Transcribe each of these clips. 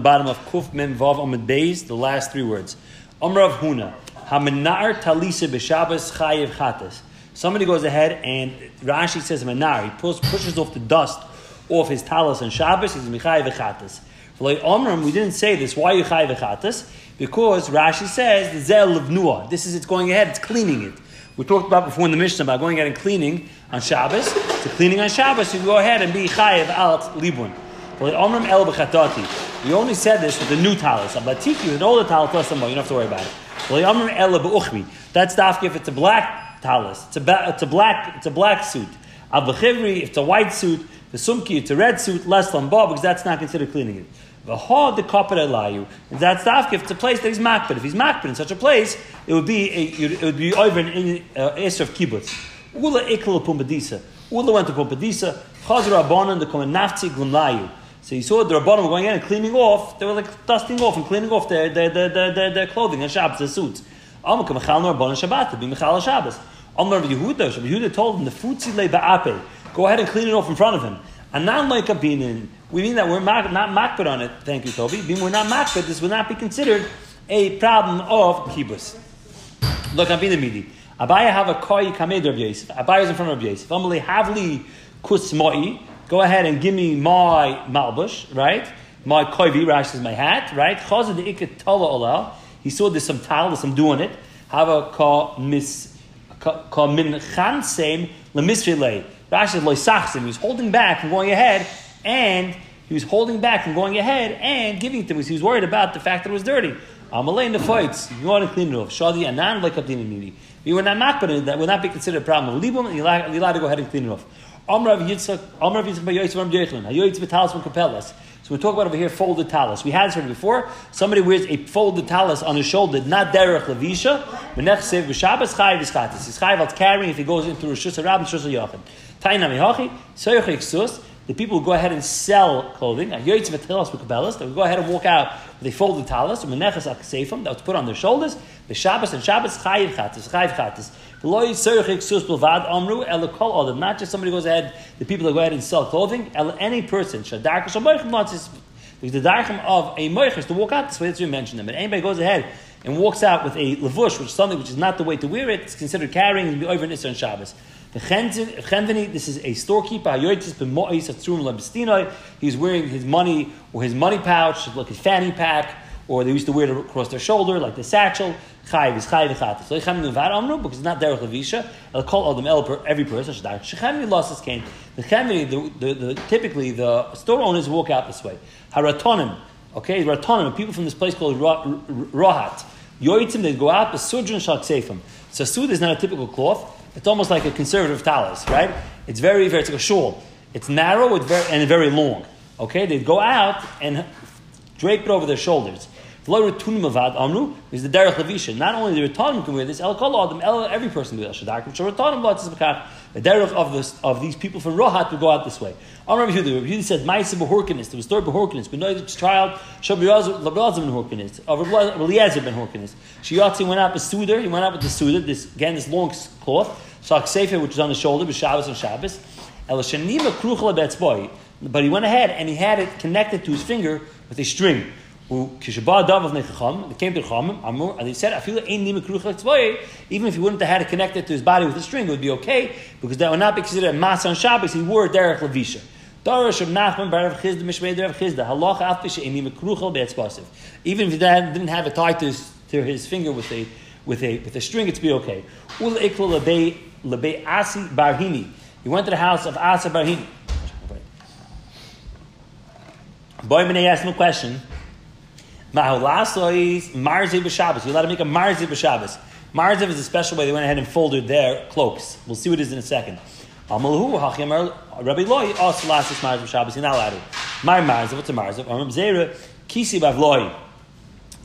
the bottom of Kuf Mem Vav Amid Beis, the last three words. Amrav Huna, Hamenar Talisa B'Shabbos Chayiv Chatas. Somebody goes ahead and Rashi says Menar, he pulls, pushes off the dust off his talis on Shabbos, he's Michayiv Chatas. Amram, we didn't say this. Why you Chayiv Chatas? Because Rashi says the Zel of Nuah. This is it's going ahead, it's cleaning it. We talked about before in the Mishnah about going ahead and cleaning on Shabbos. So cleaning on Shabbos, you go ahead and be chayiv alt libun. But Omrim el b'chatati. We only said this with the new talis. Abatiki with an older talis, plus some more. You don't have to worry about it. That's dafki if it's a black talis. It's a, ba- it's a black. It's a black suit. Al if it's a white suit. The sumki, it's a red suit. Less lamba because that's not considered cleaning it. The V'ha de kapar elayu. That's dafki if it's a place that he's makbid. If he's makbid in such a place, it would be a, it would be over in uh, of kibbutz. Ula ikla pumbedisa. Ula went to pumbedisa. Chazar abanon the komen nafti glumlayu. So you saw the Rabbanim going in and cleaning off, they were like dusting off and cleaning off their, their, their, their, their, clothing and Shabbos, their suits. Amar Mechal Rabbanim Shabbat, to be Mechal Shabbos. Amar Yehuda, Yehuda told him, the futzi le ba'ape, go ahead and clean it off in front of him. And not like a binin, we mean that we're not makbid on it, thank you Toby, being we're not makbid, this would not be considered a problem of kibbutz. Look, I'm being the midi. Abaya have a koi kamed Rabbi Yosef. Abaya is in front of Rabbi Yosef. Amali havli kusmoi. Go ahead and give me my malbush, right? My koivi, Rash is my hat, right? Chazad the ikat tala olal. He saw there's some tal, there's some doing it. Have a ka mis ka min chansem lemisrele. Rash is loisachsim. He was holding back from going ahead, and he was holding back from going ahead and giving it to me. He was worried about the fact that it was dirty. Amalei in the fights. You want to clean it off. Shadi anan like immunity. You were not makbid that would not be considered a problem. Libum, you're allowed to go ahead and clean it off. Amrav Yitzchak, Amrav Yitzchak by Yoitz Kapelas. So we talk about over here folded talis. We had heard before. Somebody wears a folded talis on his shoulder, not derech levisha. Menech sev b'Shabbos chayiv v'schatis. He's chayiv out carrying if he goes into Rosh Hashanah and Rosh Hashanah. Taina mihachi soyach eksus the people who go ahead and sell clothing, they would go ahead and walk out with a folded talis, menechas akseifim, that was put on their shoulders, the Shabbos and Shabbos chayiv chatis, chayiv chatis. Not just somebody goes ahead, the people that go ahead and sell clothing, any person, because the darchim of a moich is to walk out this way, that's what we mentioned them. But anybody goes ahead and walks out with a lavush, which is something which is not the way to wear it, it's considered carrying and be over an Isser Shabbos. This is a storekeeper. He's wearing his money or his money pouch, like his fanny pack, or they used to wear it across their shoulder, like the satchel. Chayiv is chayiv chatas. So Lechem nuvar amru because it's not derech levisha. I'll call them el every person. Shechem lost his cane. The the, typically the store owners walk out this way. Haratonim, okay, ratonim, people from this place called Rohat. Yoitzim, they go out. The sudran shalk seifim. So sud is not a typical cloth. It's almost like a conservative talis, right? It's very, very, it's like a shawl. It's narrow very, and very long. Okay, they'd go out and drape it over their shoulders. Is the derech levisha. Not only the retanim can wear this, el kol adam, every person can wear this. The derech of this of these people from Rohat would go out this way. Amar Rabbi Yehuda, Rabbi Yehuda said, "Ma'aseh behorkenis." There was story know this child, Shabbi Lazar ben horkenis, of Eliezer ben horkenis. Shiyatzi went out with Suda. He went out with the Suda. This again, this long cloth. Shak Sefer, which is on the shoulder, with Shabbos and Shabbos. Elashanima kruchla betzboy. But he went ahead and he had it connected to his finger with a string. They came to Chachamim, and they said, "I feel even if he wouldn't have had it connected to his body with a string, it would be okay because that would not be considered a mass on Shabbos. He wore derech levisha. Darash of Nachman bar Rav Chizda Mishmei Rav Chizda halacha af b'she'eni er mekruchel be'etzbasiv. Even if he didn't have it tied to his, finger with a with a with a string, it'd be okay. Ul ikla lebei lebei asi barhini. He went to the house of Asa barhini. Boy, Minay asked him a question. Mahulasois marziv b'Shabbos. You're allowed to make a marziv b'Shabbos. Marziv is a special way they went ahead and folded their cloaks. We'll see what it is in a second. Hachim Rabbi Loi oh, also last marziv b'Shabbos. You're not allowed to. My marziv. What's a marziv? Amram zera kisi bavloi.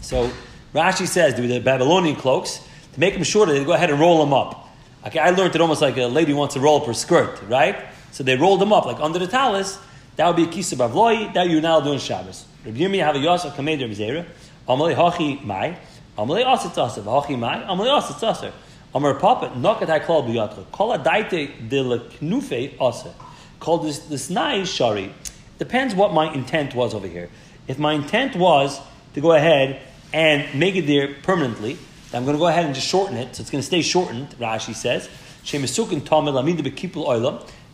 So Rashi says with the Babylonian cloaks to make them shorter, they go ahead and roll them up. Okay, I learned it almost like a lady wants to roll up her skirt, right? So they rolled them up like under the talus. That would be a kisa bavloi. That you're now doing Shabbos. Rabbi Yirmi have a yosef kamed Rabbi Zera. Amalei hachi mai. Amalei asit taser. Hachi mai. Amalei asit taser. Amar papa nokat ha klal biyatcha. Kol adaite de le knufe ase. Called this this nai shari. Depends what my intent was over here. if my intent was to go ahead and make it there permanently, I'm going to go ahead and just shorten it, so it's going to stay shortened, Rashi says. It's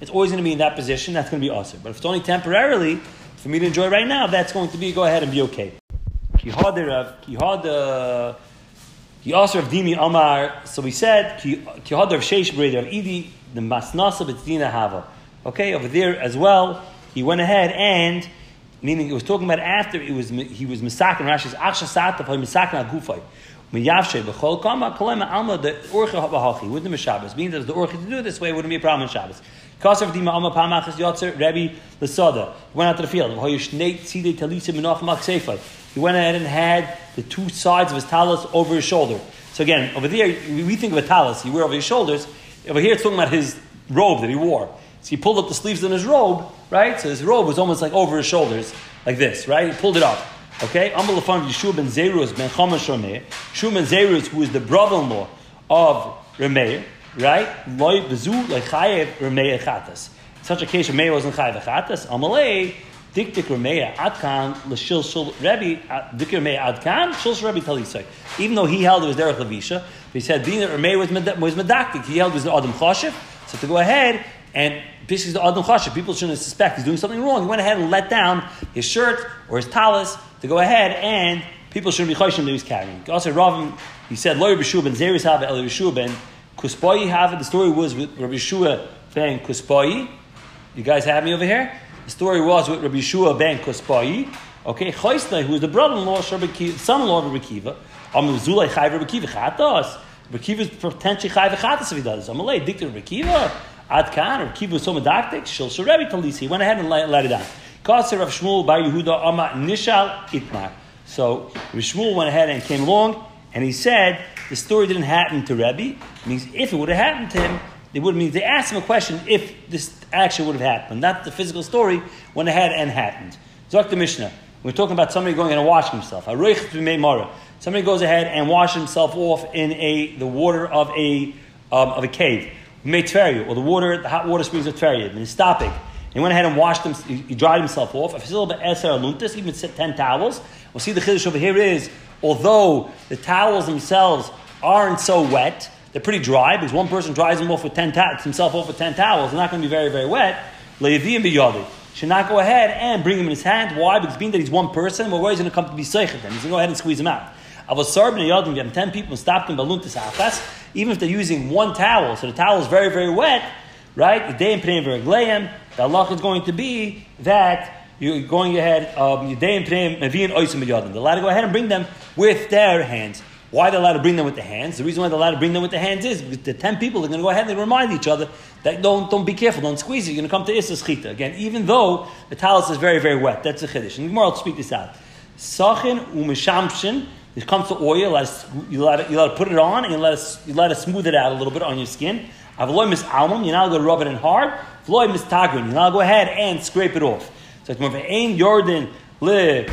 always going to be in that position, that's going to be awesome. But if it's only temporarily, for me to enjoy right now, that's going to be go ahead and be okay. He also of Dimi Amar, so we said, Kihad of Sheish Breder of Idi, the Masnasa B'Tina Hava. Okay, over there as well, he went ahead and, meaning it was talking about after it was he was Misakin, Rashi's Aksha Sata, Misakin Agufay. Miyavshe b'chol kama kolema alma the orcha habahachi with the Shabbos. Means that the orcha to do it this way wouldn't be a problem in Shabbos. Kasav dima alma pamachas yotzer Rebbe Lasada. He went out to the field. He went ahead and had the two sides of his talus over his shoulder. So again, over there, we think of a talus you wear over his shoulders. Over here, it's talking about his robe that he wore. So he pulled up the sleeves on his robe, right? So his robe was almost like over his shoulders, like this, right? He pulled it up. Okay? Amal Lafan Yeshua ben Zerus ben Chamash Rameh. Yeshua ben Zerus, who is the brother-in-law of Rameh, right? Loi bezu lechayev Rameh echatas. In such a case, Rameh wasn't chayev echatas. Amalei, Dikdik Rameh adkan l'shil shul Rebbe, Dik Rameh adkan, shil shul Rebbe talisay. Even though he held it was Derech Levisha, he said being that Rameh was, was medaktik, he held it was the Adam Choshev. So to go ahead and basically the Adam Chashav, people shouldn't suspect he's doing something wrong. He went ahead and let down his shirt or his talis to go ahead and people shouldn't be chayshim that he was carrying. Also, Rav, he said, Lo Rabbi ben Zeris have El Rabbi ben Kuspoyi have it. The story was with Rabbi Shua ben Kuspoyi. You guys have me over here? The story was with Rabbi Shua ben Kuspoyi. Okay, Choisnei, who is the brother-in-law, son-in-law of Rabbi Kiva. Amul Zulay Chayv Rabbi Kiva Chatos. Rabbi Kiva is potentially Chayv Chatos if he does. Amalei, Dikter Rabbi Kiva. Ad Kan, or Kiva was so medactic, Shil Sharevi Talisi. He went ahead and let, it down. Kaser of Shmuel Bar Yehuda Ama Nishal Itmar. So Shmuel went ahead and came along, and he said the story didn't happen to Rebbe. It means if it would have happened to him, it would mean they asked him a question if this actually would have happened, not the physical story went ahead and happened. The Mishnah. We're talking about somebody going and washing himself. Somebody goes ahead and washes himself off in a the water of a um, of a cave. Or the water, the hot water springs of Tveria, and he's stopping. He went ahead and washed him, he dried himself off. A fisal ba'esar aluntas. He even 10 towels. We'll see the chiddush over here is, although the towels themselves aren't so wet, they're pretty dry, because one person dries them off with 10 ta- himself off with 10 towels, they're not going to be very, very wet. Should not go ahead and bring him in his hand. Why? Because being that he's one person, well, where is he going to come to be seichet then? He's going to go ahead and squeeze him out. B'nei yadim, you have 10 people and stop them baluntis achas, even if they're using one towel, so the towel is very, very wet, right? The day and praying vergleim, the Allah is going to be that you're going ahead, um, you day and praying mevian oisim allowed to go ahead and bring them with their hands. Why they're allowed to bring them with the hands? The reason why they're allowed to bring them with the hands is because the ten people are going to go ahead and remind each other that don't, don't be careful, don't squeeze it. You're going to come to Issa Schita. Again, even though the talus is very, very wet. That's a Chiddush. And Gemara will speak this out. Sachin umishamshin it comes to oil, you let, it, you, let it, you let it put it on, and you let it, you let it smooth it out a little bit on your skin. Avloy mis almum, you're now going to rub it in hard. Vloy mis tagrin, you now go ahead and scrape it off. So it's more of an ain yordan le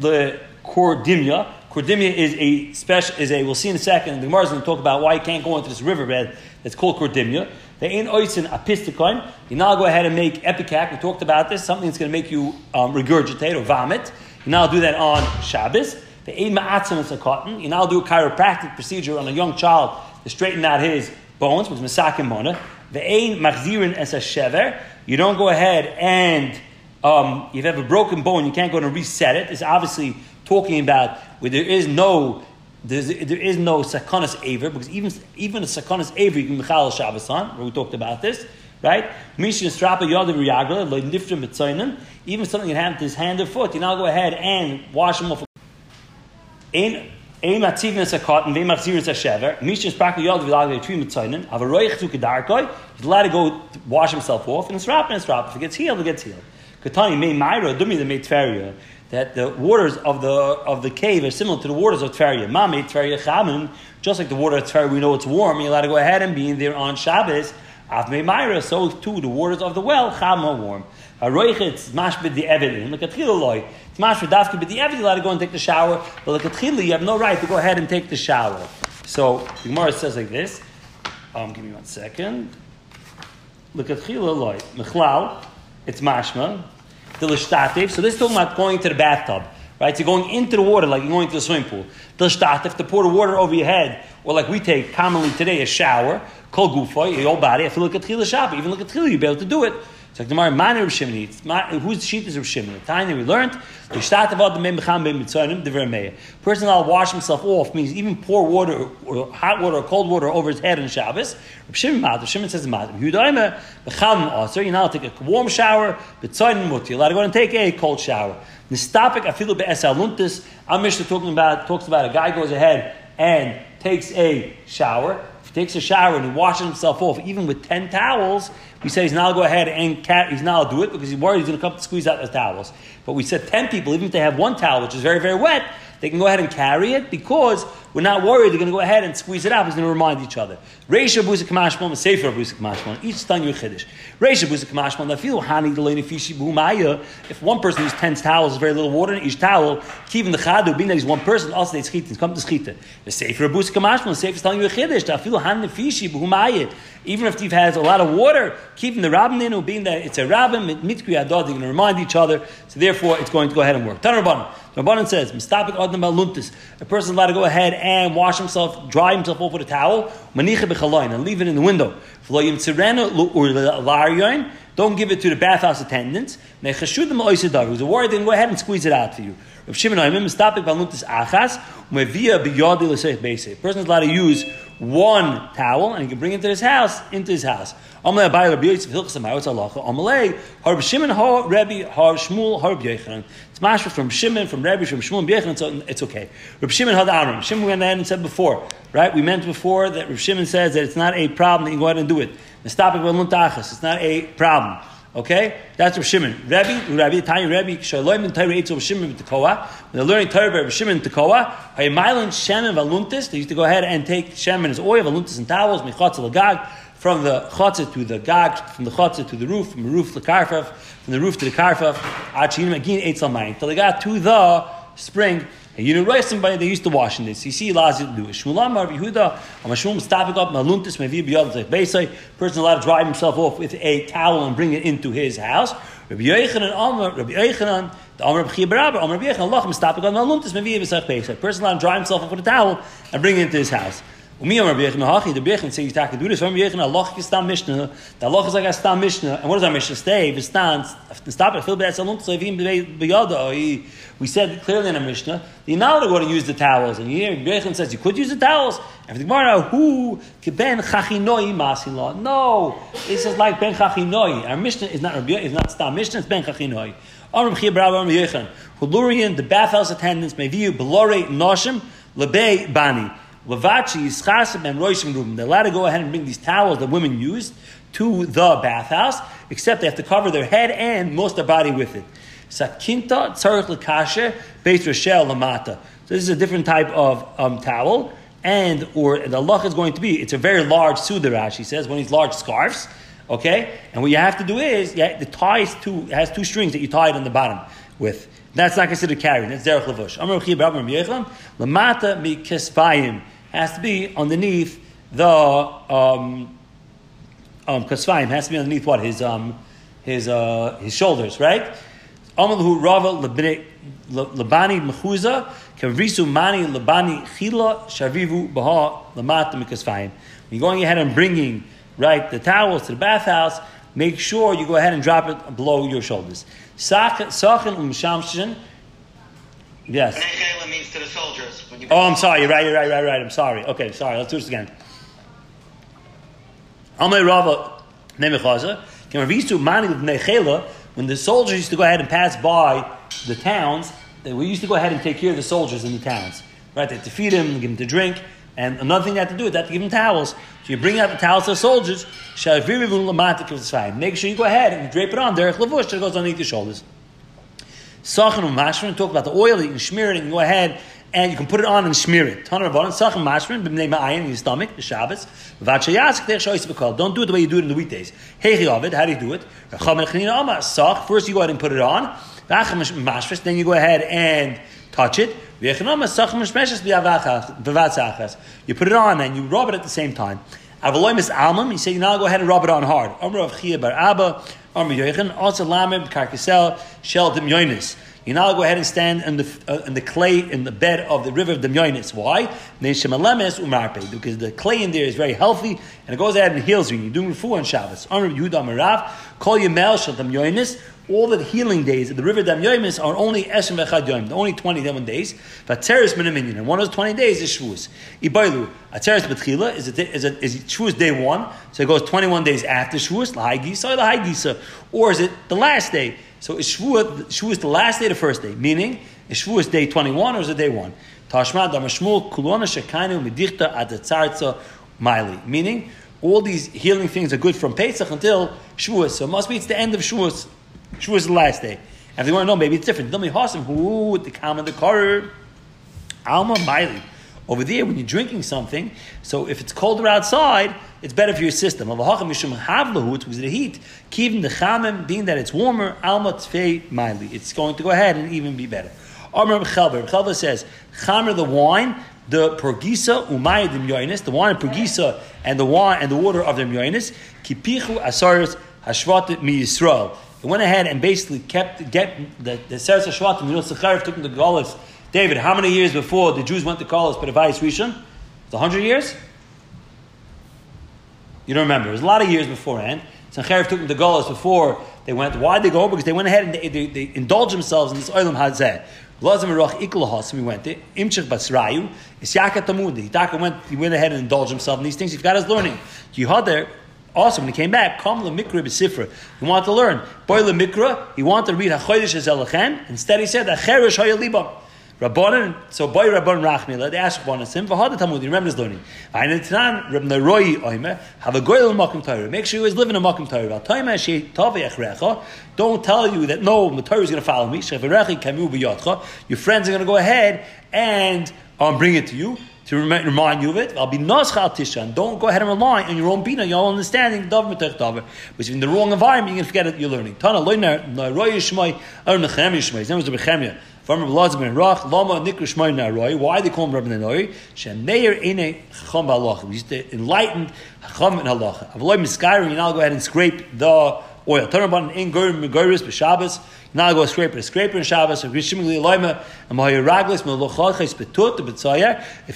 le cordimia. Cordimia is a special is a we'll see in a second. The Gemara is going to talk about why you can't go into this riverbed that's called Kordimia. They ain't oisin apistikon. You now go ahead and make ipecac. We talked about this. Something that's going to make you um, regurgitate or vomit. You now do that on Shabbos. The ain't ma'atzim is a cotton. You now do a chiropractic procedure on a young child to straighten out his bones, which is masakim mona. The ain machzirin as a shever. You don't go ahead and um, if you have a broken bone, you can't go and reset it. It's obviously talking about where there is no there's, no sakonis aver because even even a sakonis aver you can mechal Shabbos on. Where we talked about this, right? Mishin strapa yadav riyagla loy Even something that happened to his hand or foot, you now go ahead and wash him off. Ein ein matzivnes a cotton ve machzirus a shever. Mishn sprak yod vilag ve trim mitzainen have a roich zu kedarkoi he's allowed to go wash himself off and it's wrap and it's wrap if it gets healed it gets healed. Katani me myra dumi the meitferia that the waters of the of the cave are similar to the waters of Tveria. Ma Tveria chamin, just like the water of Tveria, we know it's warm. You're allowed to go ahead and be in there on Shabbos. Av Myra, so too the waters of the well cham are warm. A roichet mashbid the evidin. Look at. It's mashbid dafka bid the evidin. Allowed to go and take the shower, but look at you have no right to go ahead and take the shower. So the Gemara says like this. Um, give me one second. Look at loy. Mechlal. It's mashma the l'shtatif. So this is talking about going to the bathtub. Right, so going into the water like you're going to the swimming pool. The shtatif, to pour the water over your head, or like we take commonly today, a shower, kol gufa, your whole body. If you look at tchila even look at tchila, you'll be able to do it. So the Gemara, Mani Rav Shimoni. Whose sheet is? The time that we learned. Person will wash himself off means even pour water or hot water or cold water over his head on Shabbos. Rav Shimon Mad, Rav Shimon says Mad. Yudaima b'cham aser. You now take a warm shower, b'tzonim muti. You're allowed to go and take a cold shower. Nistapik afilu be'esal luntis. Our Mishnah talking about talks about a guy goes ahead and takes a shower takes a shower and he washes himself off, even with 10 towels, we say he's now go ahead and cat, he's now do it because he's worried he's going to come to squeeze out the towels. But we said 10 people, even if they have one towel, which is very, very wet, they can go ahead and carry it because we're not worried they're going to go ahead and squeeze it out. It's going to remind each other. Reisha buza kamashmon, sefer buza kamashmon. Each time you chiddush. Reisha buza kamashmon. Feel hani delayni fishi buhumaya. If one person uses ten towels, very little water in each towel, keeping the chadu, being that he's one person, also they schita. Come to schita. The sefer buza kamashmon. The sefer is telling you a chiddush. Feel hani fishi buhumaya. Even if has a lot of water, keeping the rabbin in, being that it's a rabbin, mitkri adod, they're going to remind each other. So therefore, it's going to go ahead and work. Tanarabban. Rabbanan says, "Mistapik adam baluntis." A person is allowed to go ahead and wash himself, dry himself off with a towel, manicha b'chalayin, and leave it in the window. Don't give it to the bathhouse attendants. Who's worried, then go ahead and squeeze it out for you. A person is allowed to use one towel and he can bring it to his house, into his house. Har Har Rebbe Har Shmuel Har Yechanan. It's mashma from Shimon, from Rebbe, from Shmuel and Yechanan. So it's okay. Rabbi Shimon had Amram. Shimon went ahead and said before, right? We meant before that Rabbi Shimon says that it's not a problem that you go ahead and do it. It's not a problem. Okay, that's Rav Shimon. Rabbi, Rabbi, Tanya, Rabbi, Shalom and Torah Eitzel Shimon Tekoa. When they're learning Torah by Rav Shimon Tekoa, Hayamailan Shem and Valuntis. They used to go ahead and take Shem his oil, Valuntis and towels, Mechatz Lagag, from the Chatzah to the Gag, from the Chatzah to the roof, from the roof to the Karfaf, from the roof to the Karfaf, Achinim Agin Eitzel Mayim. Till they got to the spring. You know, right, somebody they used to wash in this. You see, Lazi do it. Shmulam Mar Yehuda, Amashum stopping up Maluntis Mevi Biyad like Beisai. Person allowed to dry himself off with a towel and bring it into his house. Rabbi Yechanan Amar, Rabbi Yechanan, the Amar B'chia Barabar, Amar Rabbi Yechanan, Allah stopping up Maluntis Mevi Biyad Beisai. Person allowed to dry himself off with a towel and bring it into his house. Umi Amar B'yechon Hachi, the B'yechon says you have to do this. Amar B'yechon Allah is Stam Mishnah. The Allah is like a Stam Mishnah. And what does our Mishnah say? If it stands, stop it, feel bad, salon, if he b'yada, we said clearly in our Mishnah, you're not going to use the towels. And here, B'yechon says you could use the towels. And the Gemara, who ben chachinoi masila? No, it says like ben chachinoi. Our Mishnah is not is not Stam Mishnah, it's ben chachinoi. Amar B'rabba Amar B'yechon. Hulurian, the bathhouse attendants may view belore noshim lebei bani. Lavachi, Yischasim, and Roishim Rubim. They're allowed to go ahead and bring these towels that women used to the bathhouse, except they have to cover their head and most of their body with it. Sakinta, Tzarech Lekasher, Beit Roshel Lamata. So this is a different type of um, towel, and or the loch is going to be, it's a very large sudarash, he says, one of these large scarves. Okay? And what you have to do is, yeah, the tie is two, has two strings that you tie it on the bottom with. That's not considered carrying. That's derech levush. Yechlam lamata mi kesfayim has to be underneath the um, um, kasvayim has to be underneath what his um, his uh, his shoulders, right? Amalahu Rava Labani Mechuza Kavrisu Mani Labani Chila Shavivu Baha Lamata Mikasvayim. You're going ahead and bringing right the towels to the bathhouse. Make sure you go ahead and drop it below your shoulders. Sachin Umshamshin. Yes means to the soldiers. Oh, I'm sorry. You're right. You're right. Right. Right. I'm sorry. Okay. Sorry. Let's do this again. Amay Rava Nemechaza. When the soldiers used to go ahead and pass by the towns, we used to go ahead and take care of the soldiers in the towns. Right? They had to feed them, give them to drink. And another thing they had to do is they had to give them towels. So you bring out the towels to the soldiers. Make sure you go ahead and drape it on there. Lavush that goes underneath your shoulders. Sachin mashrin, talk about the oil, you can smear it, and go ahead and you can put it on and smear it. Don't do it the way you do it in the weekdays. Of how do you do it? First you go ahead and put it on. Then you go ahead and touch it. You put it on and you rub it at the same time. He said, you now go ahead and rub it on hard. Also lamim, karkasel, shel dem yoinis. You now go ahead and stand in the, uh, in the clay in the bed of the river of Demyonis. Why? Because the clay in there is very healthy and it goes ahead and heals you. You're doing refu on Shabbos. Call your mel Demyonis all the healing days of the river Dam Yoimis are only Eshem Vechad Yoim, only 21 days. But Teres Minaminion, and one of those 20 days is Shavuos. Ibailu, a Teres Betchila is, a, is, a, is Shavuos day one, so it goes 21 days after Shavuos, Lahai Gisa Lahai Gisa, or is it the last day? So is Shavuos, Shavuos the last day, the first day? Meaning, is Shavuos day 21 or is it day one? Tashma Damashmul Kulona Shekainu Medichta Adatzarza Miley. Meaning, all these healing things are good from Pesach until Shavuos. So it must be it's the end of Shavuos. Shavuos is the last day. And if they want to know, maybe it's different. Me, Hasim, who the calm the car, Alma Miley. Over there, when you're drinking something, so if it's colder outside, it's better for your system. Of because the heat, keeping the chamim, being that it's warmer, alma tfei miley. It's going to go ahead and even be better. Amr Chelber, Chelber says, chamer the wine, the pergisa umayim yoinis, the wine of pergisa and the wine and the water of the yoinis, kipichu asaris hashvat mi Yisrael. He went ahead and basically kept get the the Seres Hashvatim. You know, Secharev took him to. David, how many years before the Jews went to Golis but Avayis Rishon? It's hundred years. You don't remember. It was a lot of years beforehand. Secharev took them to Golis before they went. Why did they go? Because they went ahead and they, they, they indulged themselves in this Olam Hazeh. Lazim Roch Iklahos, we went. Imchich Basrayu, Isyaka Tamudi. He went, he went ahead and indulged himself in these things. He forgot his learning. Yehuda also, when he came back, Kam mikra b'sifra. He wanted to learn. Boy mikra. He wanted to read Hachodesh Ezelachem. Instead, he said Acherish Hayalibam. Rabbanan, so boy Rabban Rachmila, they asked Rabbanan him, Vahad Talmud, you remember his learning. Vayna Tanan, Rab Naroi Oimer, have a goyel makom Torah. Make sure you always live in a makom Torah. Val Toima She Tavi Echrecha, don't tell you that no, the Torah is going to follow me. Sheverechi Kamu B'yotcha, your friends are going to go ahead and um, bring it to you to remind you of it. I'll be naschal tisha, and don't go ahead and rely on your own bina, your own understanding. Which in the wrong environment, going to forget it. You're learning. Tana loyner roy yishmai nechem yishmai. His name was the Bechemia. From Rabbi ben Rach, Lama Nikra Shmai Naroi. Why they call him Rabbi Naroi? Shem Meir Ene Chacham Halacha. We used to enlighten Chacham and Halacha. Avoy Miskayrim. You now go ahead and scrape the oil. Turn about in Gurim Megoris b'Shabbos. Now go scraper, scraper in Shabbos. If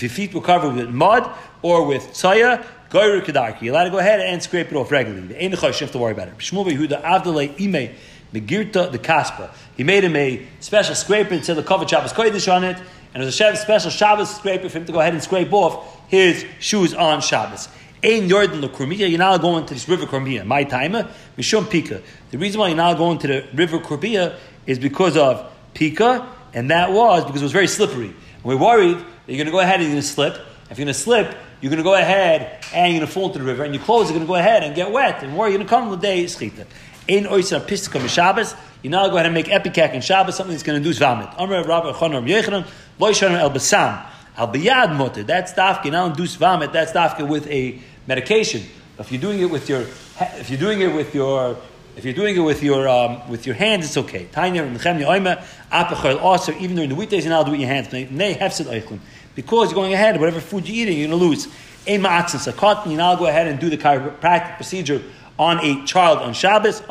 your feet were covered with mud or with tzaya, Goyru Kedarki. You're allowed to go ahead and scrape it off regularly. The Ein you have to worry about it. Megirta the Kaspa. He made him a special scraper said the cover Shabbos Kodesh on it, and it was a special Shabbos scraper for him to go ahead and scrape off his shoes on Shabbos. Ein Yordan Kurmiya, you're now going to this river Kurmiya. My timer, Mishum Pika. The reason why you're now going to the river Kurmiya is because of Pika, and that was because it was very slippery. And we're worried that you're going to go ahead and you're going to slip. If you're going to slip, you're going to go ahead and you're going to fall into the river, and your clothes are going to go ahead and get wet, and worry you're going to come the day schita. Ein Oysa Pistika Shabbos. You now go ahead and make ipecac in Shabbos, something that's going to induce vomit. Amr Rabbi Chonar Yechanan, Loishan El Basam. Al Biyad Mutter. That's dafka, now induce vomit. That's dafka with a medication. If you're doing it with your, if you're doing it with your, if you're doing it with your um, with your hands, it's okay. Tanya also even during the weekdays, you're now doing your hands. Because you're going ahead, whatever food you're eating, you're going to lose. You now go ahead and do the chiropractic procedure on a child on Shabbos. To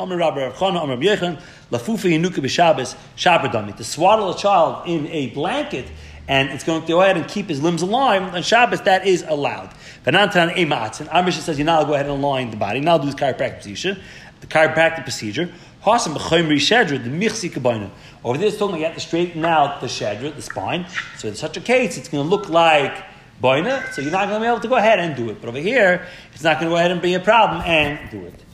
swaddle a child in a blanket and it's going to go ahead and keep his limbs alive on Shabbos, that is allowed. On Ematzin. Our says you now go ahead and align the body. Now do this chiropractic procedure. The chiropractic procedure. Hasam b'chayimri shedra, the michsi kabayna. Over there, it's talking about you have to straighten out the shedra, the spine. So in such a case, it's going to look like boina, so you're not going to be able to go ahead and do it. But over here, it's not going to go ahead and be a problem and do it.